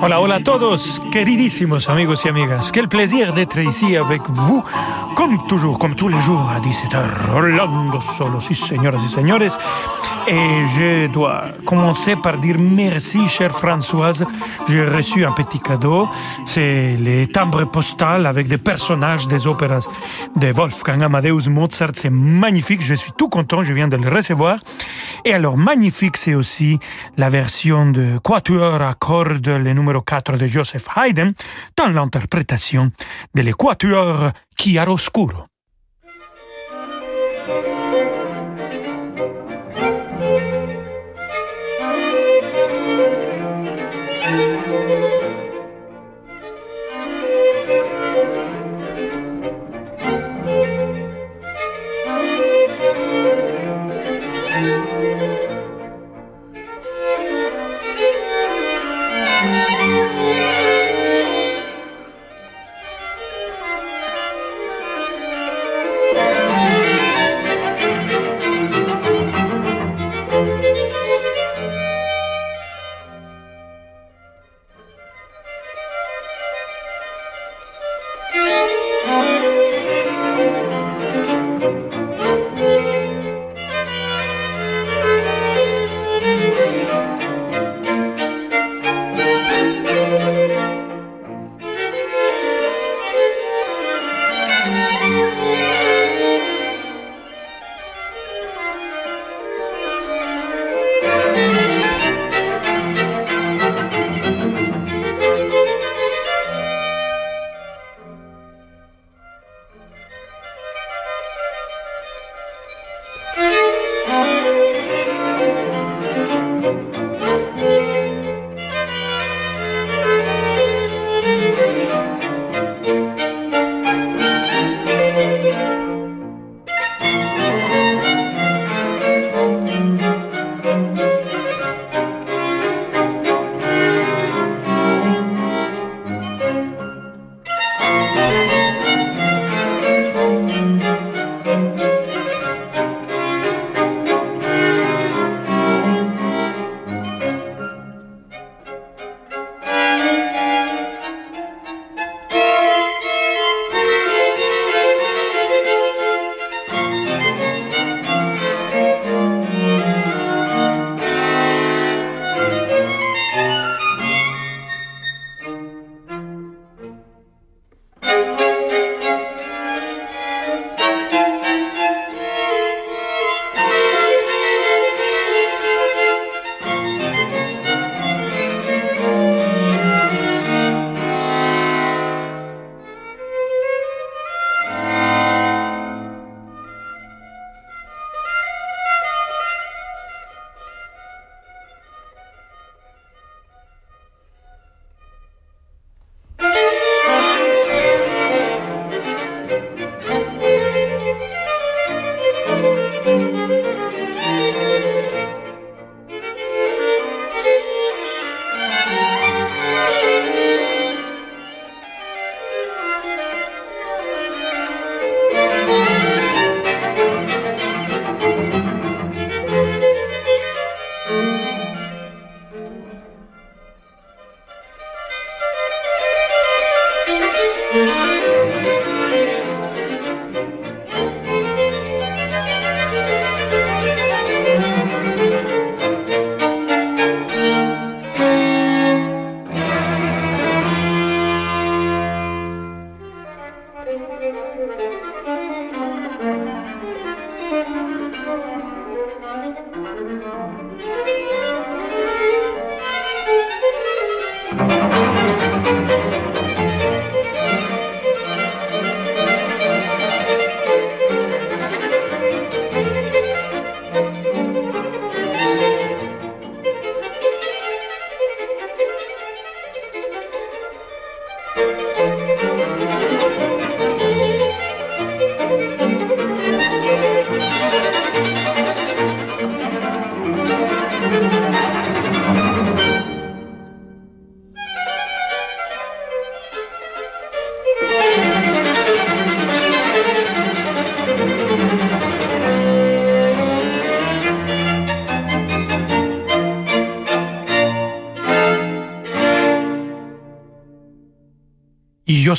Hola, hola a todos, queridísimos amigos y amigas. Quel plaisir d'être ici avec vous, comme toujours, comme tous les jours à 17h. Rolando Solo, sí, señoras y señores. Et je dois commencer par dire merci, chère Françoise. J'ai reçu un petit cadeau. C'est les timbres postales avec des personnages des opéras de Wolfgang Amadeus Mozart. C'est magnifique. Je suis tout content. Je viens de le recevoir. Et alors, magnifique, c'est aussi la version de Quatuor à cordes, le numéro 4 de Joseph Haydn, dans l'interprétation de l'Equatuor Chiaroscuro.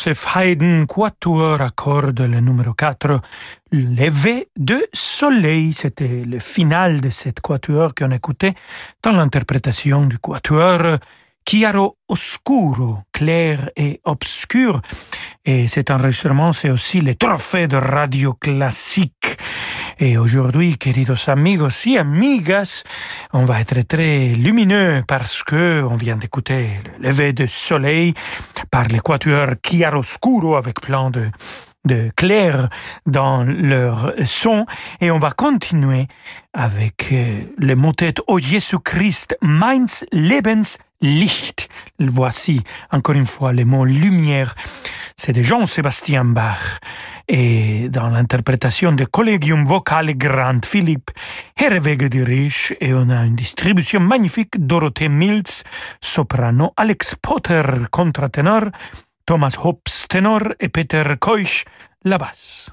Joseph Haydn, quatuor à cordes, le numéro 4, Levé de soleil. C'était le final de cette quatuor qu'on écoutait dans l'interprétation du quatuor Chiaro Oscuro, clair et obscur. Et cet enregistrement, c'est aussi le trophée de radio classique. Et aujourd'hui, queridos amigos y amigas, on va être très lumineux parce que on vient d'écouter le lever de soleil par l'équateur Chiaroscuro avec plein de de clair dans leur son. Et on va continuer avec euh, le motet O Jésus Christ meins Lebens Licht. Voici encore une fois le mot lumière. C'est de Jean-Sébastien Bach. Et dans l'interprétation de Collegium Vocale Grand Philippe Herwege de et on a une distribution magnifique Dorothée Mills, soprano, Alex Potter, contre-ténor, Thomas Hobbs, ténor, et Peter Keusch, la basse.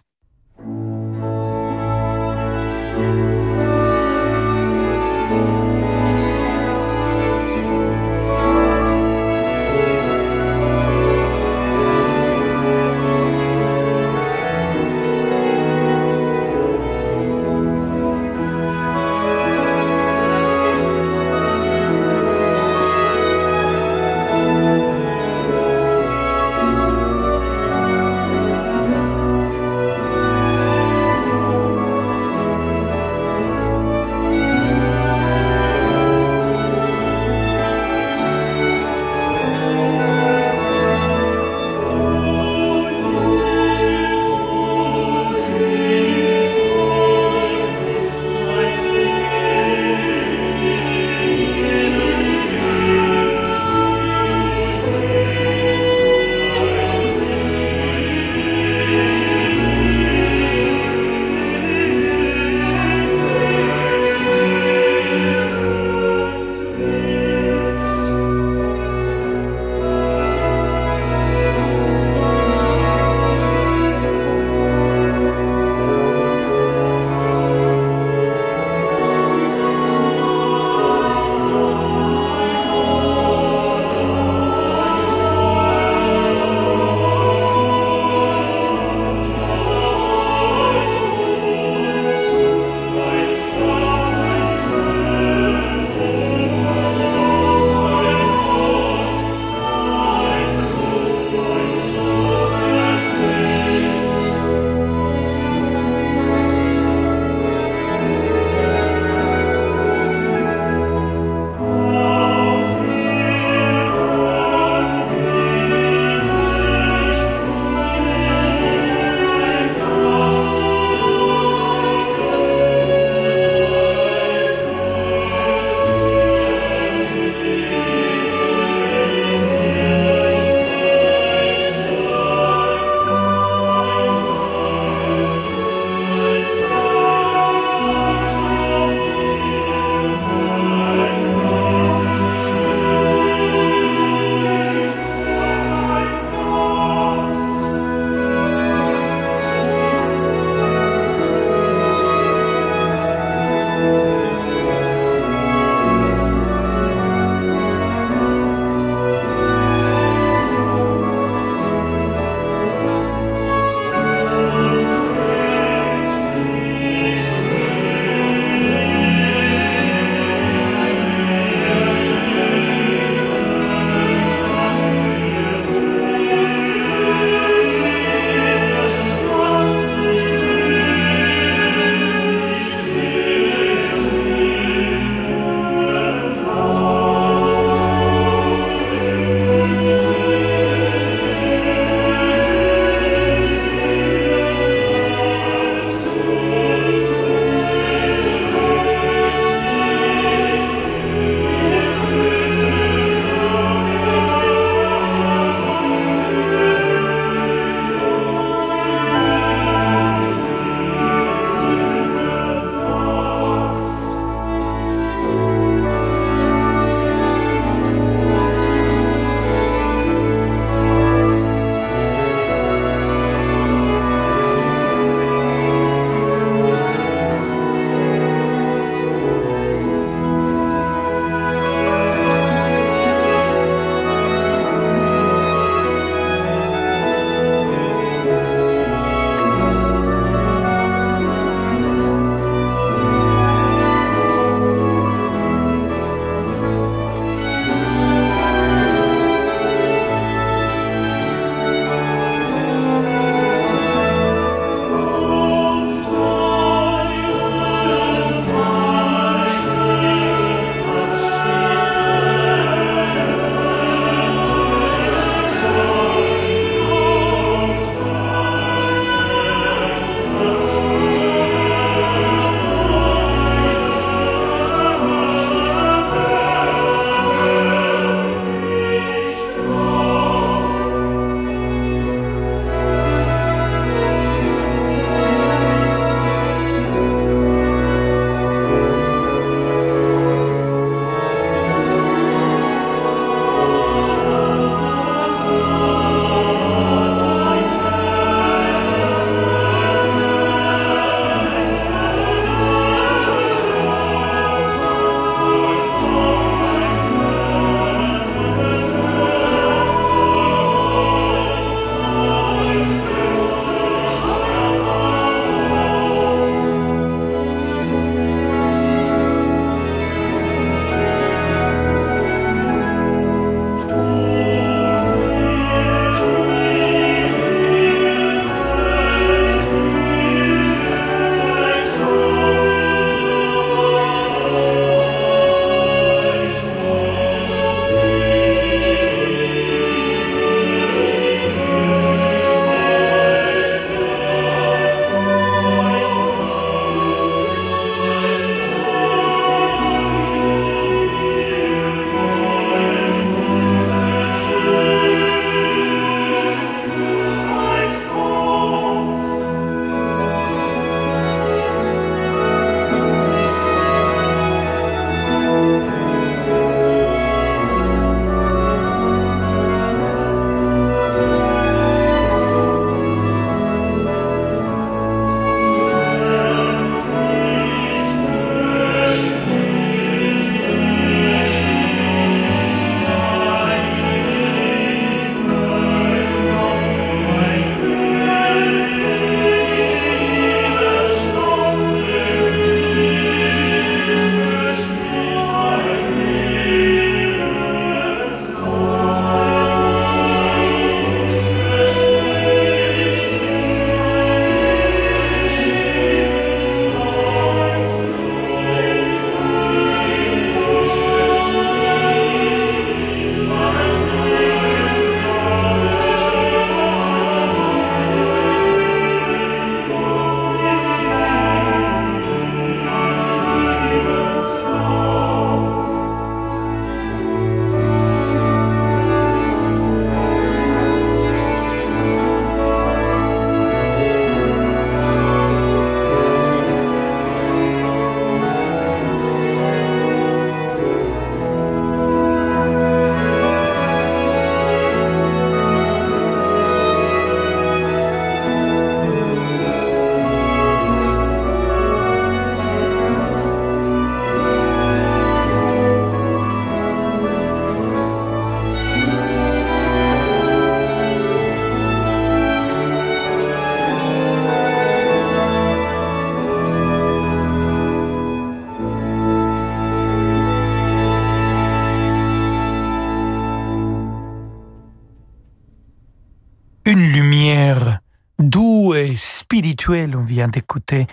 On vient d'écouter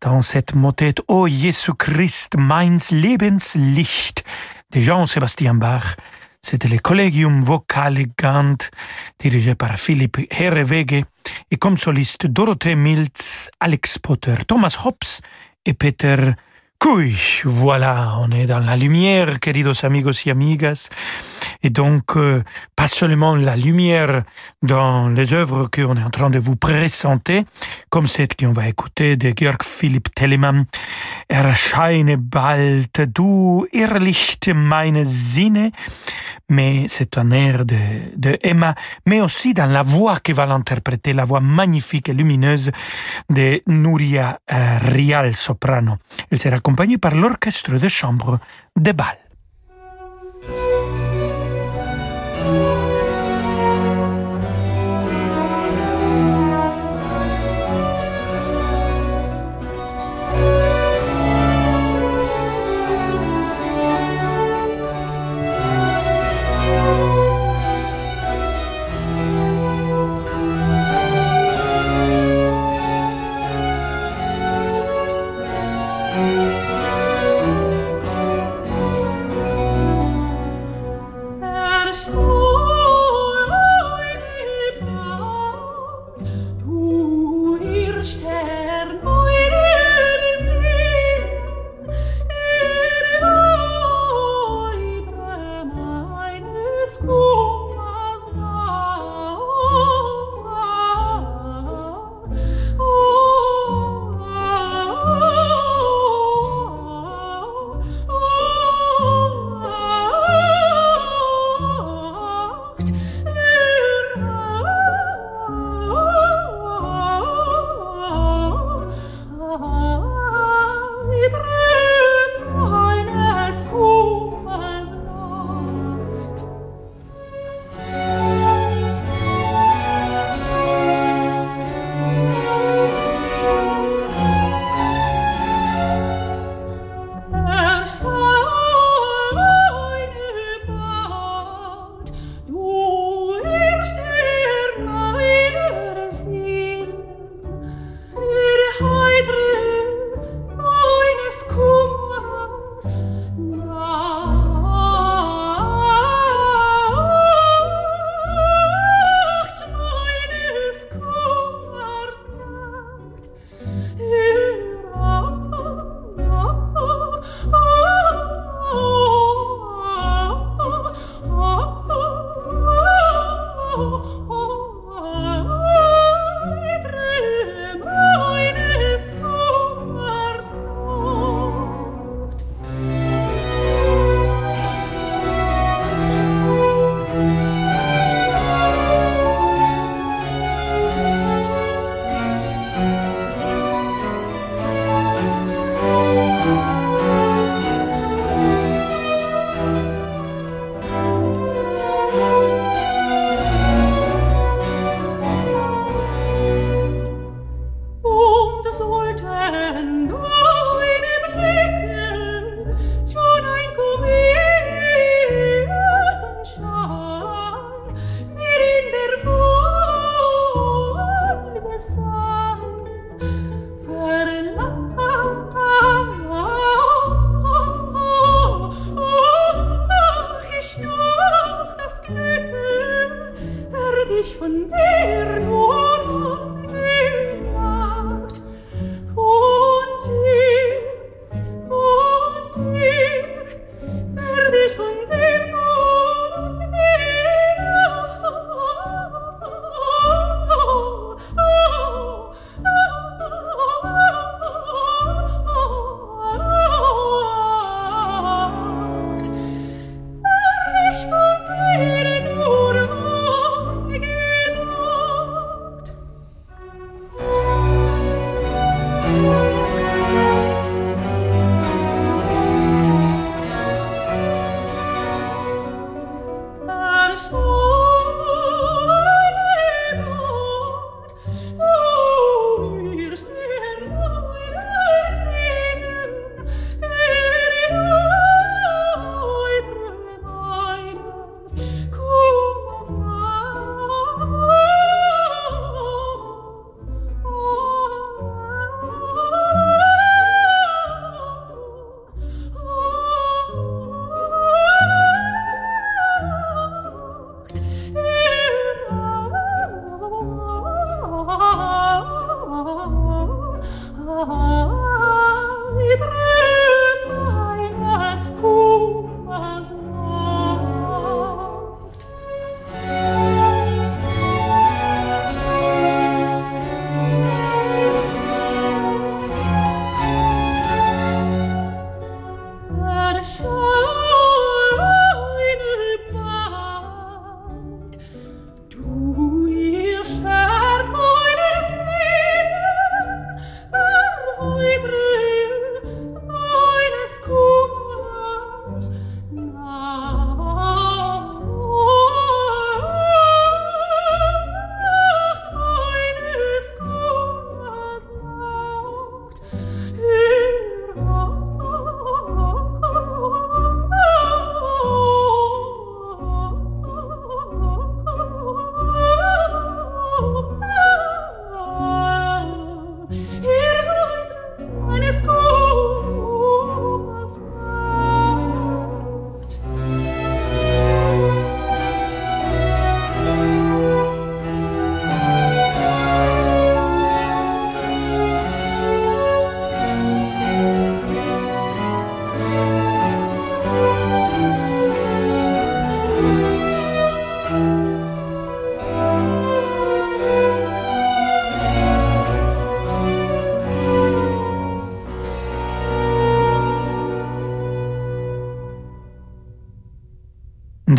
dans cette motette Oh Jésus Christ, meins Lebenslicht de Jean-Sébastien Bach. C'était le Collegium Vocalegant dirigé par Philippe Herrewege et comme soliste Dorothée Milz, Alex Potter, Thomas Hobbes et Peter Kuich. Voilà, on est dans la lumière, queridos amigos y amigas. Et donc, euh, pas seulement la lumière dans les œuvres qu'on est en train de vous présenter, comme cette qu'on va écouter de Georg Philipp Telemann, Erscheine bald, du Irrlicht meine Sinne, mais c'est un air de, de Emma, mais aussi dans la voix qui va l'interpréter, la voix magnifique et lumineuse de Nuria euh, Rial soprano. Elle sera accompagnée par l'orchestre de chambre de Bâle.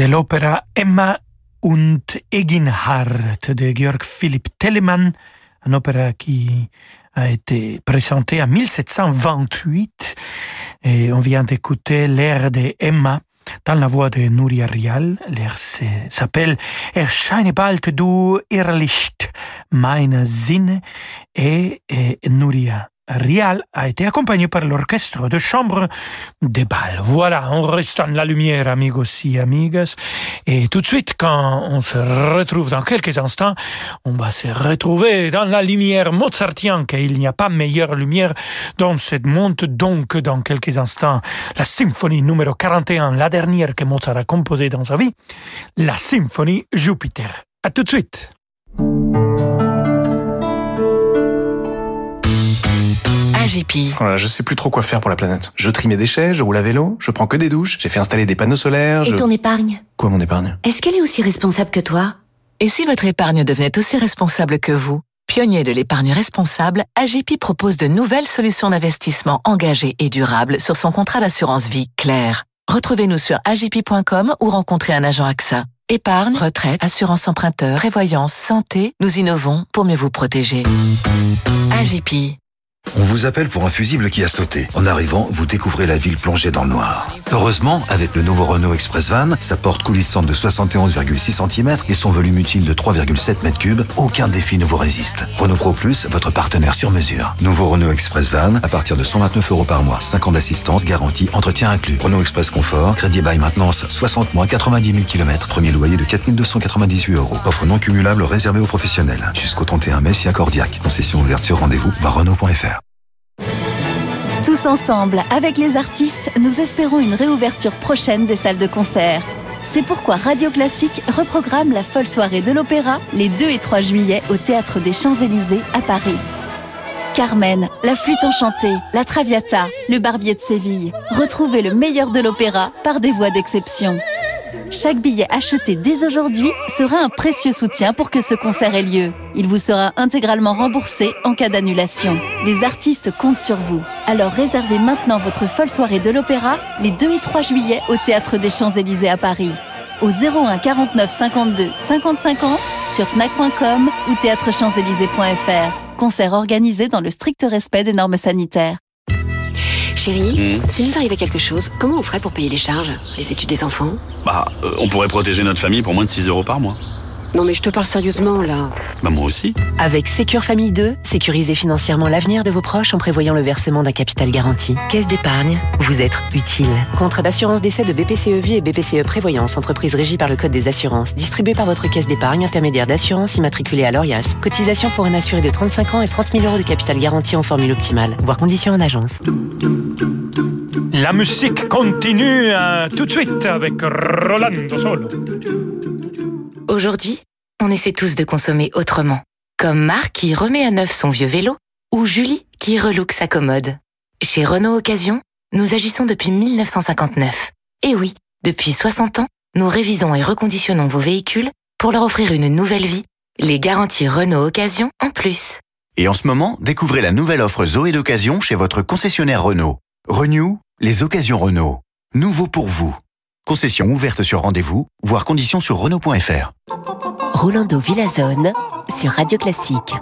De l'opéra Emma und Eginhard de Georg Philipp Telemann, un opéra qui a été présenté en 1728 et on vient d'écouter l'air de Emma dans la voix de Nuria Rial. L'air s'appelle Erscheine bald du Irrlicht meine Sinne et, et Nuria Rial a été accompagné par l'orchestre de chambre de bal. Voilà, on reste dans la lumière, amigos et amigas. Et tout de suite, quand on se retrouve dans quelques instants, on va se retrouver dans la lumière mozartienne, car il n'y a pas meilleure lumière dans cette monde. Donc, dans quelques instants, la symphonie numéro 41, la dernière que Mozart a composée dans sa vie, la symphonie Jupiter. À tout de suite. AGP. Voilà, je sais plus trop quoi faire pour la planète. Je trie mes déchets, je roule à vélo, je prends que des douches, j'ai fait installer des panneaux solaires. Et ton épargne? Quoi mon épargne? Est-ce qu'elle est aussi responsable que toi? Et si votre épargne devenait aussi responsable que vous? Pionnier de l'épargne responsable, AGP propose de nouvelles solutions d'investissement engagées et durables sur son contrat d'assurance vie clair. Retrouvez-nous sur agp.com ou rencontrez un agent AXA. Épargne, retraite, assurance emprunteur, prévoyance, santé, nous innovons pour mieux vous protéger. AGP. On vous appelle pour un fusible qui a sauté. En arrivant, vous découvrez la ville plongée dans le noir. Heureusement, avec le nouveau Renault Express Van, sa porte coulissante de 71,6 cm et son volume utile de 3,7 m3, aucun défi ne vous résiste. Renault Pro Plus, votre partenaire sur mesure. Nouveau Renault Express Van, à partir de 129 euros par mois. 5 ans d'assistance, garantie, entretien inclus. Renault Express Confort, crédit by maintenance, 60 mois, 90 000 km. Premier loyer de 4298 euros. Offre non cumulable réservée aux professionnels. Jusqu'au 31 mai si accordiaque. Concession ouverte sur rendez-vous, voir Renault.fr. Tous ensemble, avec les artistes, nous espérons une réouverture prochaine des salles de concert. C'est pourquoi Radio Classique reprogramme la folle soirée de l'opéra les 2 et 3 juillet au Théâtre des Champs-Élysées à Paris. Carmen, la flûte enchantée, la Traviata, le Barbier de Séville. Retrouvez le meilleur de l'opéra par des voix d'exception. Chaque billet acheté dès aujourd'hui sera un précieux soutien pour que ce concert ait lieu. Il vous sera intégralement remboursé en cas d'annulation. Les artistes comptent sur vous. Alors réservez maintenant votre folle soirée de l'opéra les 2 et 3 juillet au Théâtre des Champs-Élysées à Paris. Au 01 49 52 50 50 sur fnac.com ou théâtrechamps-élysées.fr. Concert organisé dans le strict respect des normes sanitaires. Chérie, s'il nous arrivait quelque chose, comment on ferait pour payer les charges Les études des enfants? Bah, euh, on pourrait protéger notre famille pour moins de 6 euros par mois. Non mais je te parle sérieusement là. Bah moi aussi. Avec Sécure Famille 2, sécurisez financièrement l'avenir de vos proches en prévoyant le versement d'un capital garanti. Caisse d'épargne, vous êtes utile. Contrat d'assurance d'essai de BPCE Vie et BPCE Prévoyance, entreprise régie par le Code des assurances, distribué par votre caisse d'épargne, intermédiaire d'assurance immatriculée à l'ORIAS. Cotisation pour un assuré de 35 ans et 30 000 euros de capital garanti en formule optimale. Voir conditions en agence. La musique continue euh, tout de suite avec Rolando Solo. Aujourd'hui, on essaie tous de consommer autrement. Comme Marc qui remet à neuf son vieux vélo ou Julie qui relook sa commode. Chez Renault Occasion, nous agissons depuis 1959. Et oui, depuis 60 ans, nous révisons et reconditionnons vos véhicules pour leur offrir une nouvelle vie, les garanties Renault Occasion en plus. Et en ce moment, découvrez la nouvelle offre Zoé d'occasion chez votre concessionnaire Renault. Renew, les occasions Renault. Nouveau pour vous. Concession ouverte sur rendez-vous, voire conditions sur Renault.fr. Rolando Villazone sur Radio Classique.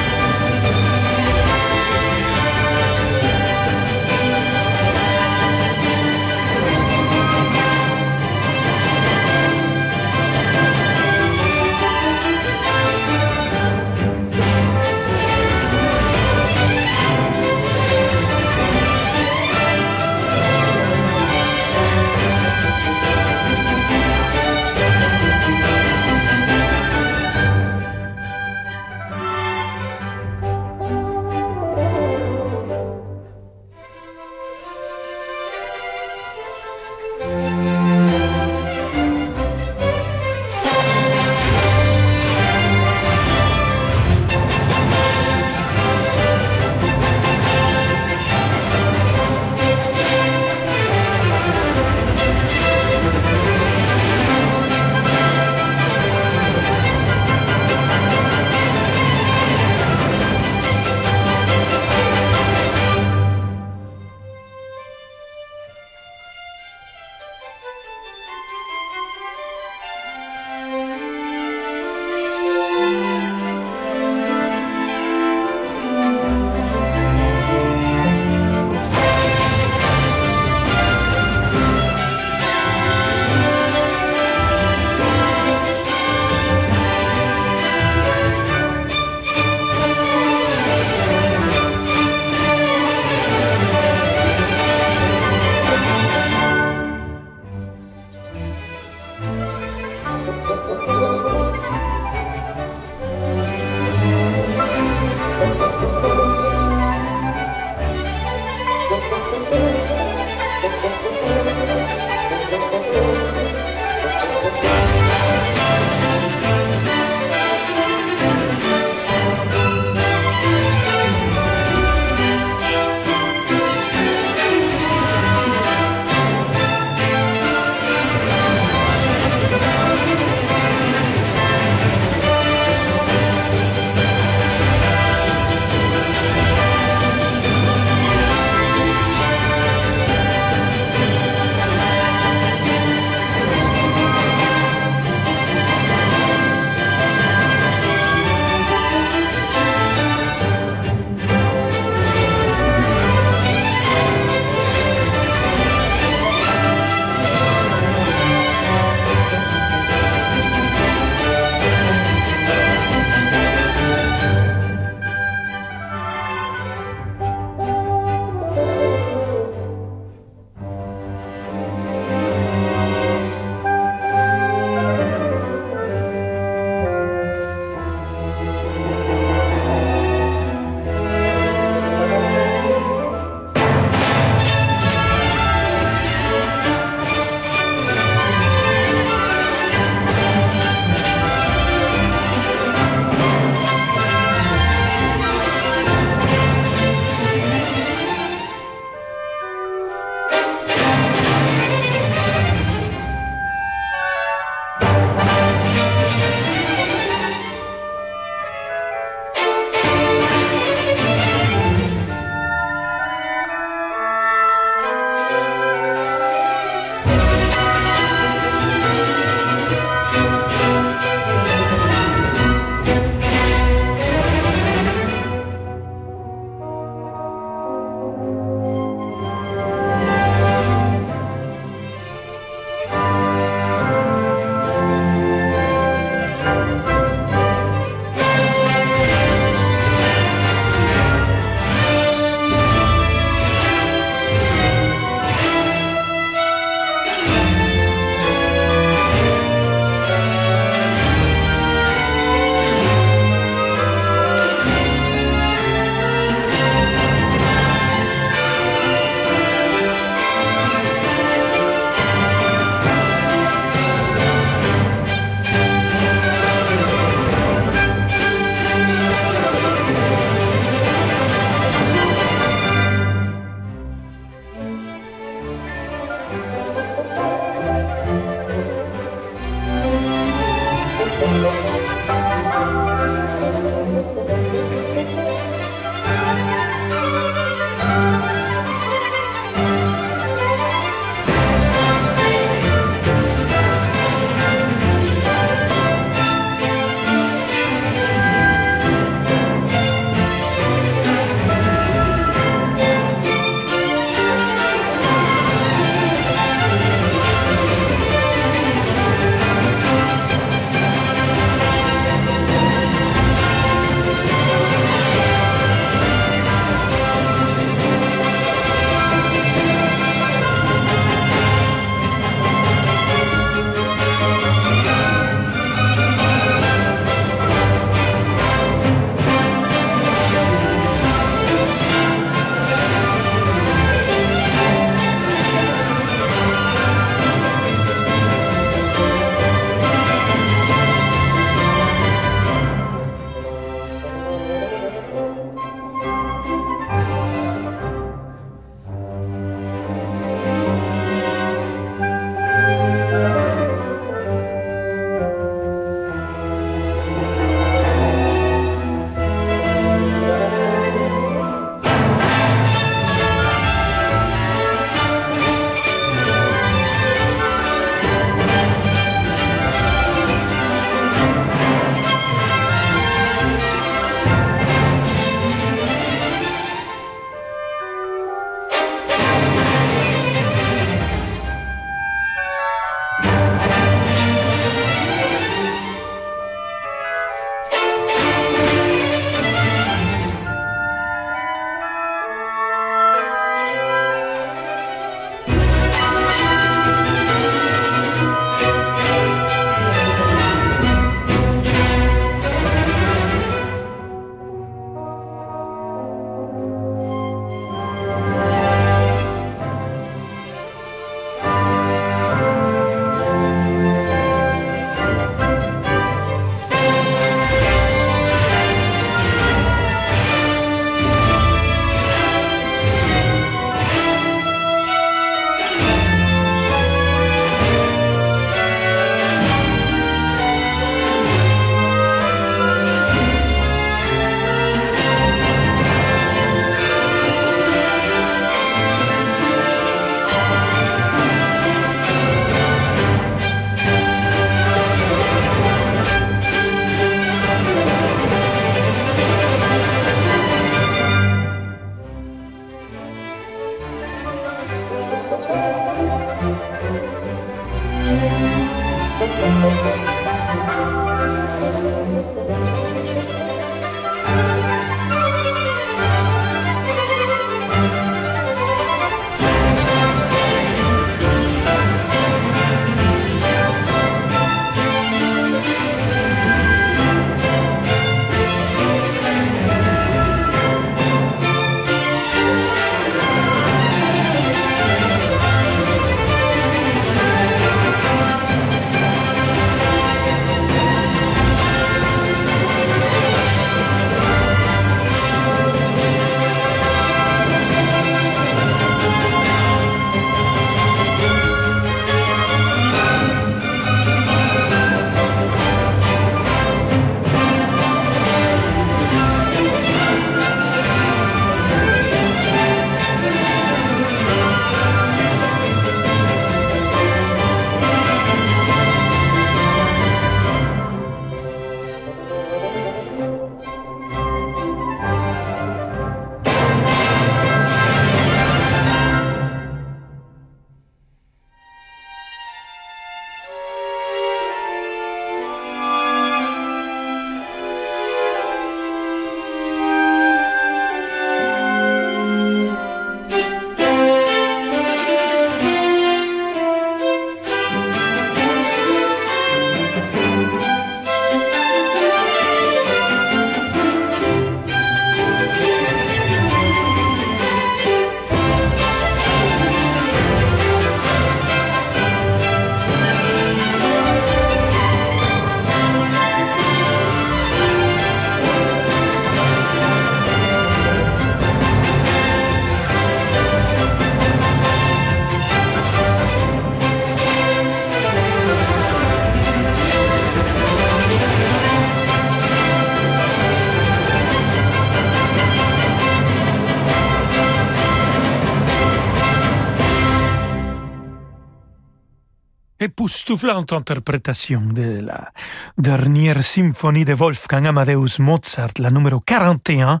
Époustouflante interprétation de la dernière symphonie de Wolfgang Amadeus Mozart, la numéro 41,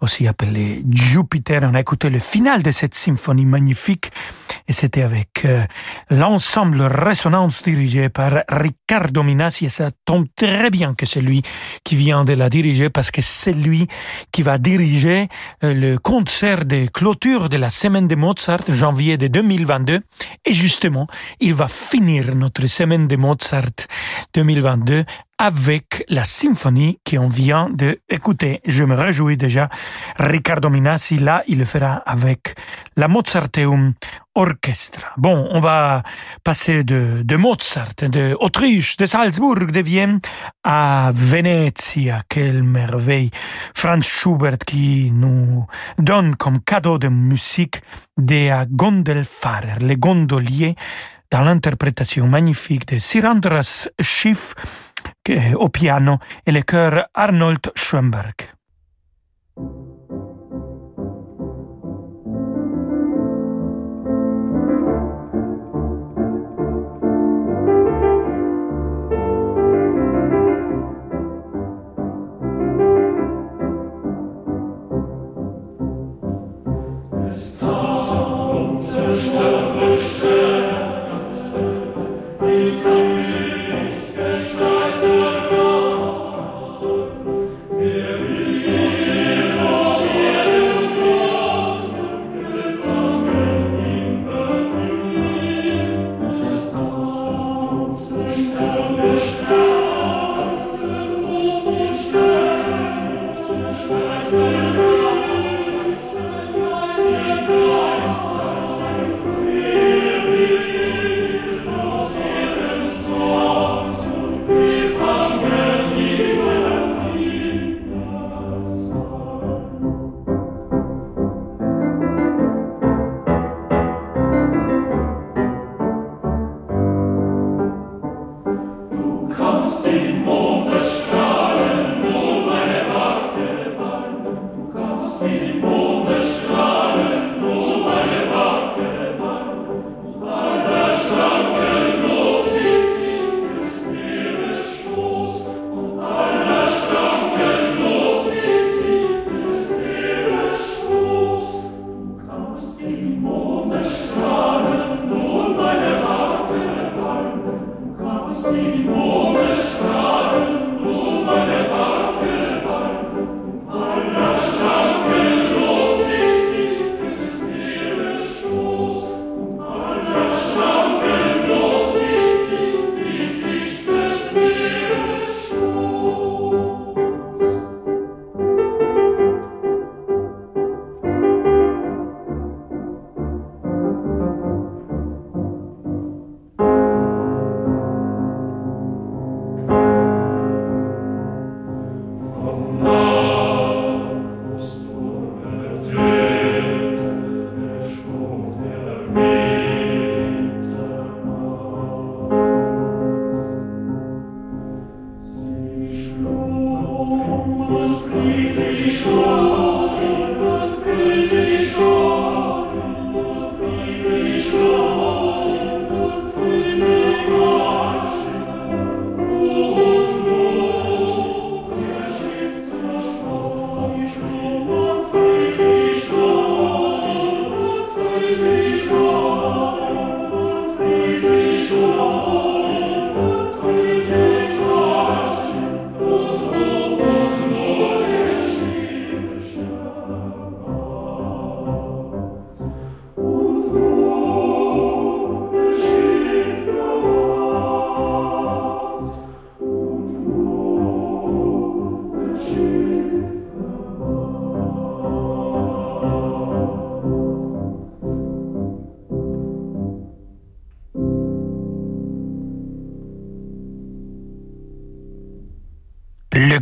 aussi appelée Jupiter. On a écouté le final de cette symphonie magnifique et c'était avec euh, l'ensemble Résonance dirigé par Riccardo Minassi. Et ça tombe très bien que c'est lui qui vient de la diriger parce que c'est lui qui va diriger euh, le concert de clôture de la semaine de Mozart janvier de 2022 et justement il va finir notre semaine de Mozart 2022 avec la symphonie qu'on vient d'écouter. Je me réjouis déjà. Riccardo Minassi, là, il le fera avec la Mozarteum Orchestra. Bon, on va passer de, de Mozart, de de Salzbourg, de Vienne à Venezia. Quelle merveille. Franz Schubert qui nous donne comme cadeau de musique des Gondelfahrer, les gondoliers, dans l'interprétation magnifique de Sir Andras Schiff, au piano et le chœur Arnold Schoenberg.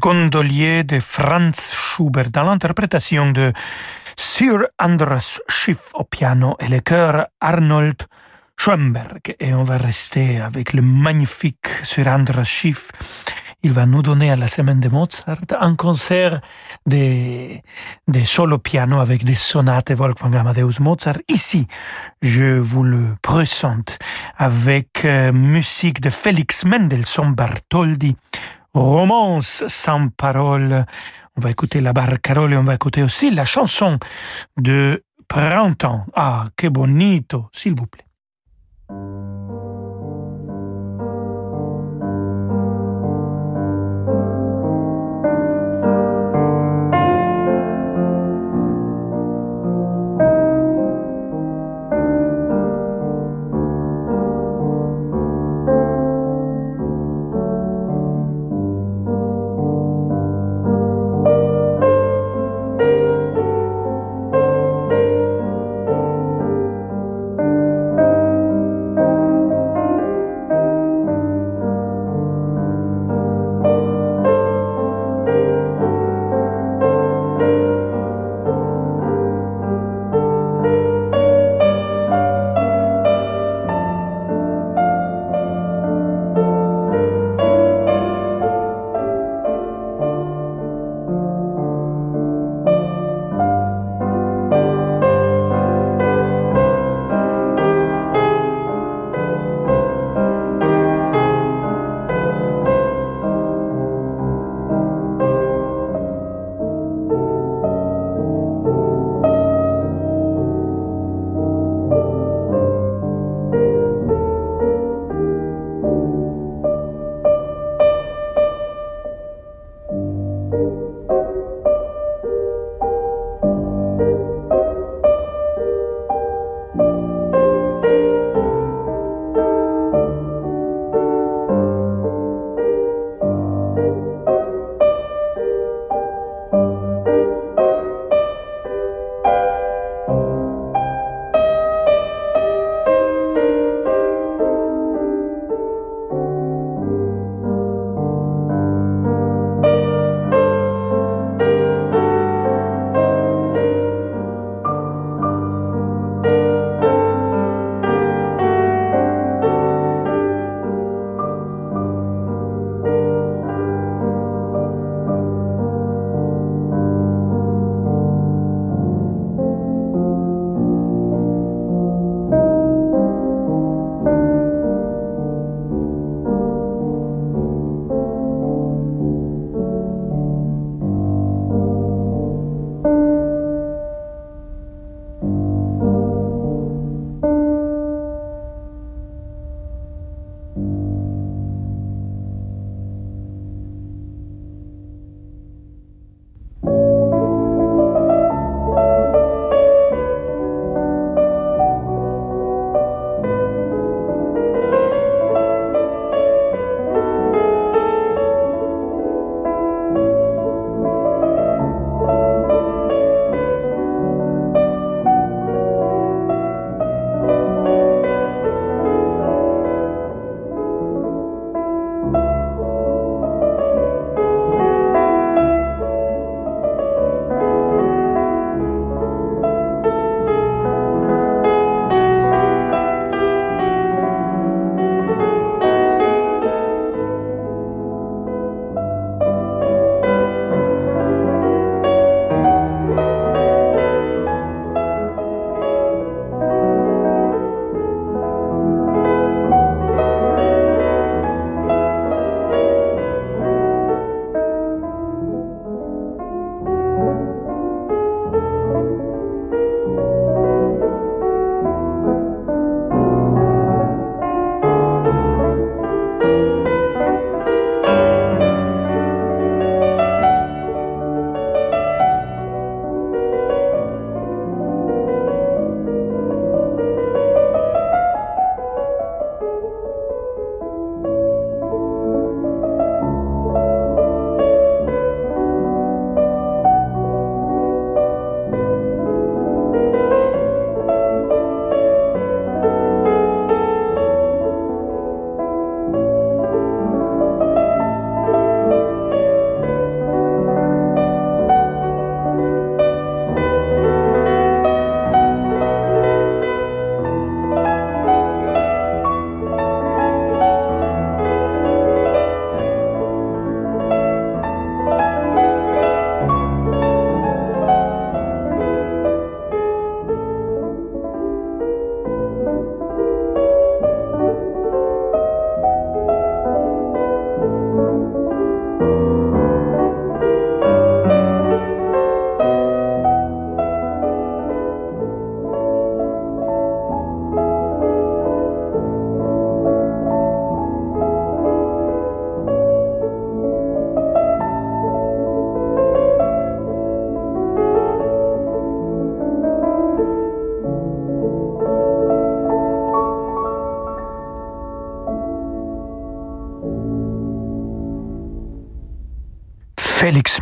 Gondolier de Franz Schubert dans l'interprétation de Sir Andras Schiff au piano et le chœur Arnold Schoenberg. Et on va rester avec le magnifique Sir Andras Schiff il va nous donner à la semaine de Mozart un concert de, de solo piano avec des sonates Wolfgang Amadeus Mozart. Ici, je vous le présente avec euh, musique de Félix Mendelssohn Bartholdy, romance sans parole. On va écouter la barcarolle et on va écouter aussi la chanson de Printemps. Ah, que bonito, s'il vous plaît.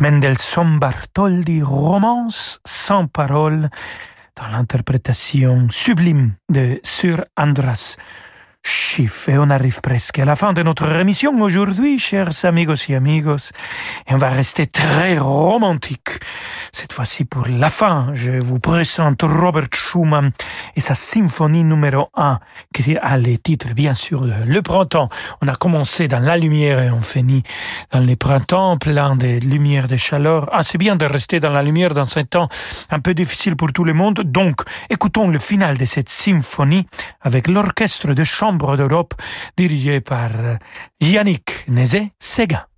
Mendelssohn Bartholdi, romance sans parole, dans l'interprétation sublime de Sir Andras Schiff. Et on arrive presque à la fin de notre émission aujourd'hui, chers amigos et amigos. Et on va rester très romantique. Cette fois-ci, pour la fin, je vous présente Robert Schumann et sa symphonie numéro 1, qui a les titres, bien sûr, de Le Printemps. On a commencé dans la lumière et on finit dans les printemps, plein de lumière, de chaleur. Ah, c'est bien de rester dans la lumière dans un temps un peu difficile pour tout le monde. Donc, écoutons le final de cette symphonie avec l'orchestre de chambre d'Europe dirigé par Yannick Nézet-Séguin.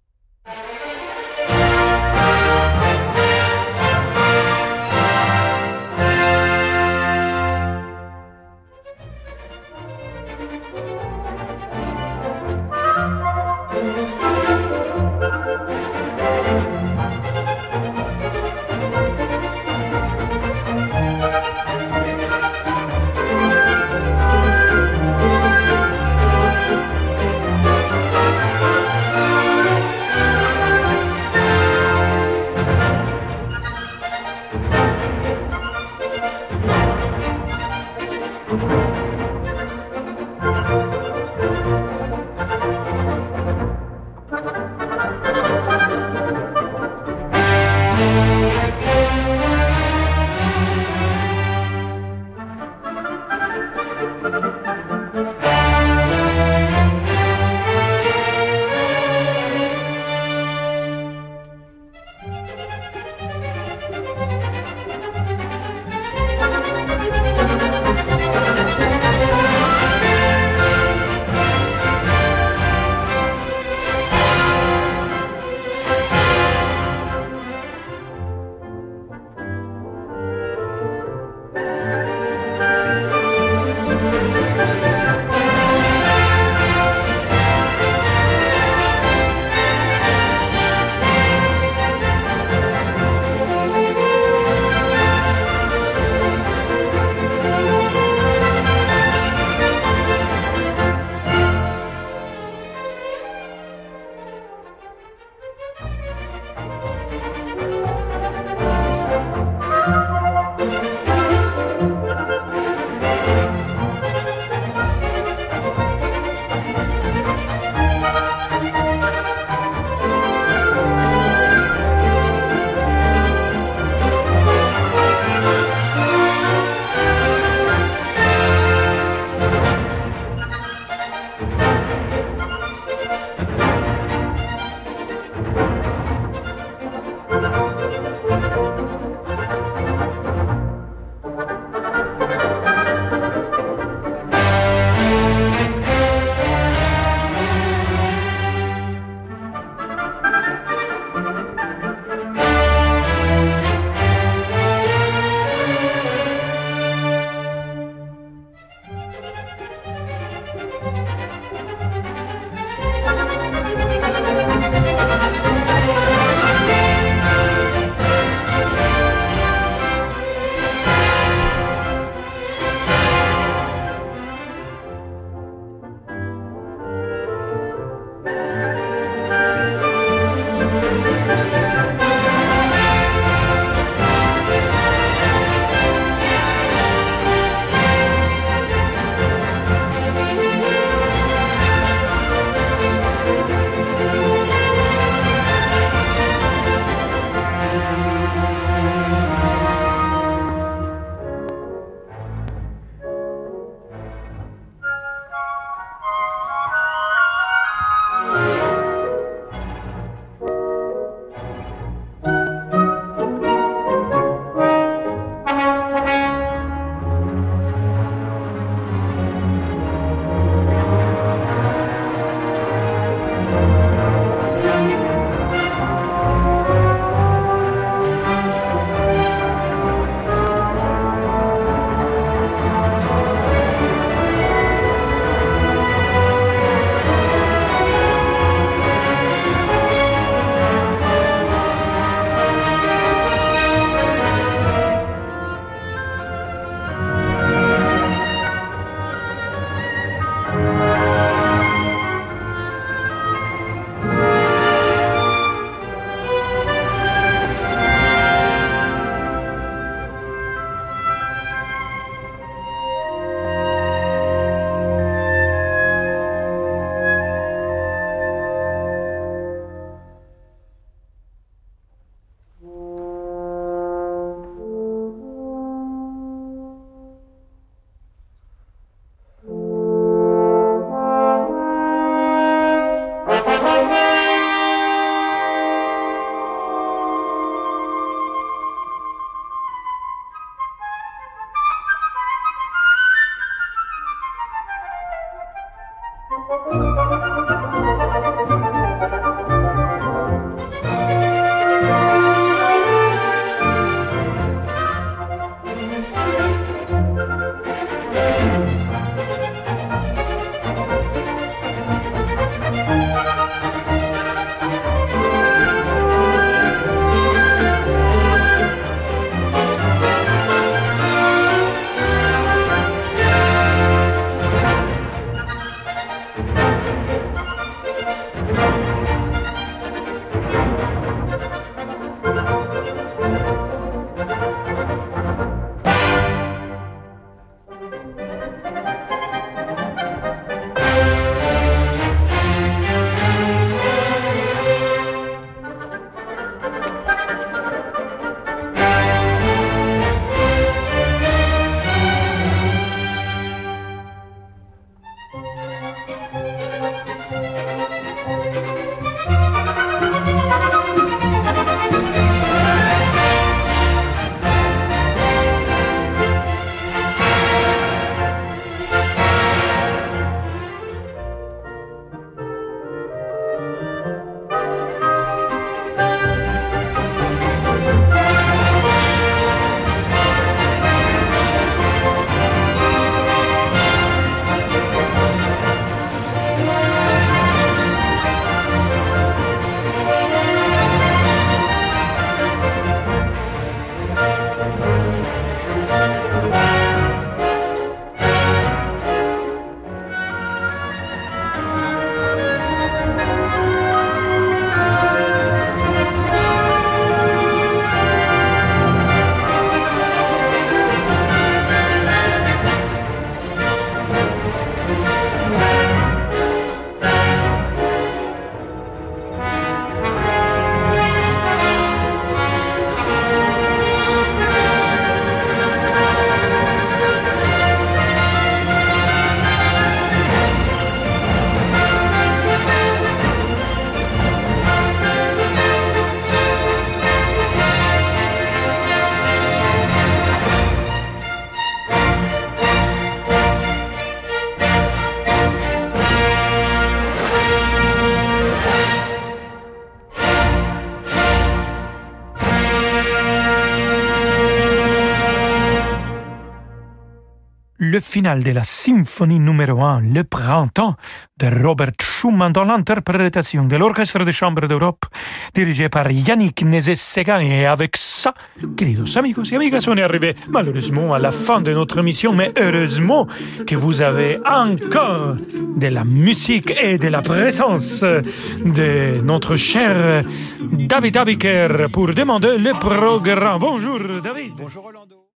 Le final de la symphonie numéro 1, Le Printemps, de Robert Schumann dans l'interprétation de l'Orchestre de Chambre d'Europe, dirigé par Yannick Nézet-Séguin. Et avec ça, queridos amigos et amigas, on est arrivé malheureusement à la fin de notre émission, mais heureusement que vous avez encore de la musique et de la présence de notre cher David Abiker pour demander le programme. Bonjour David. Bonjour Rolando.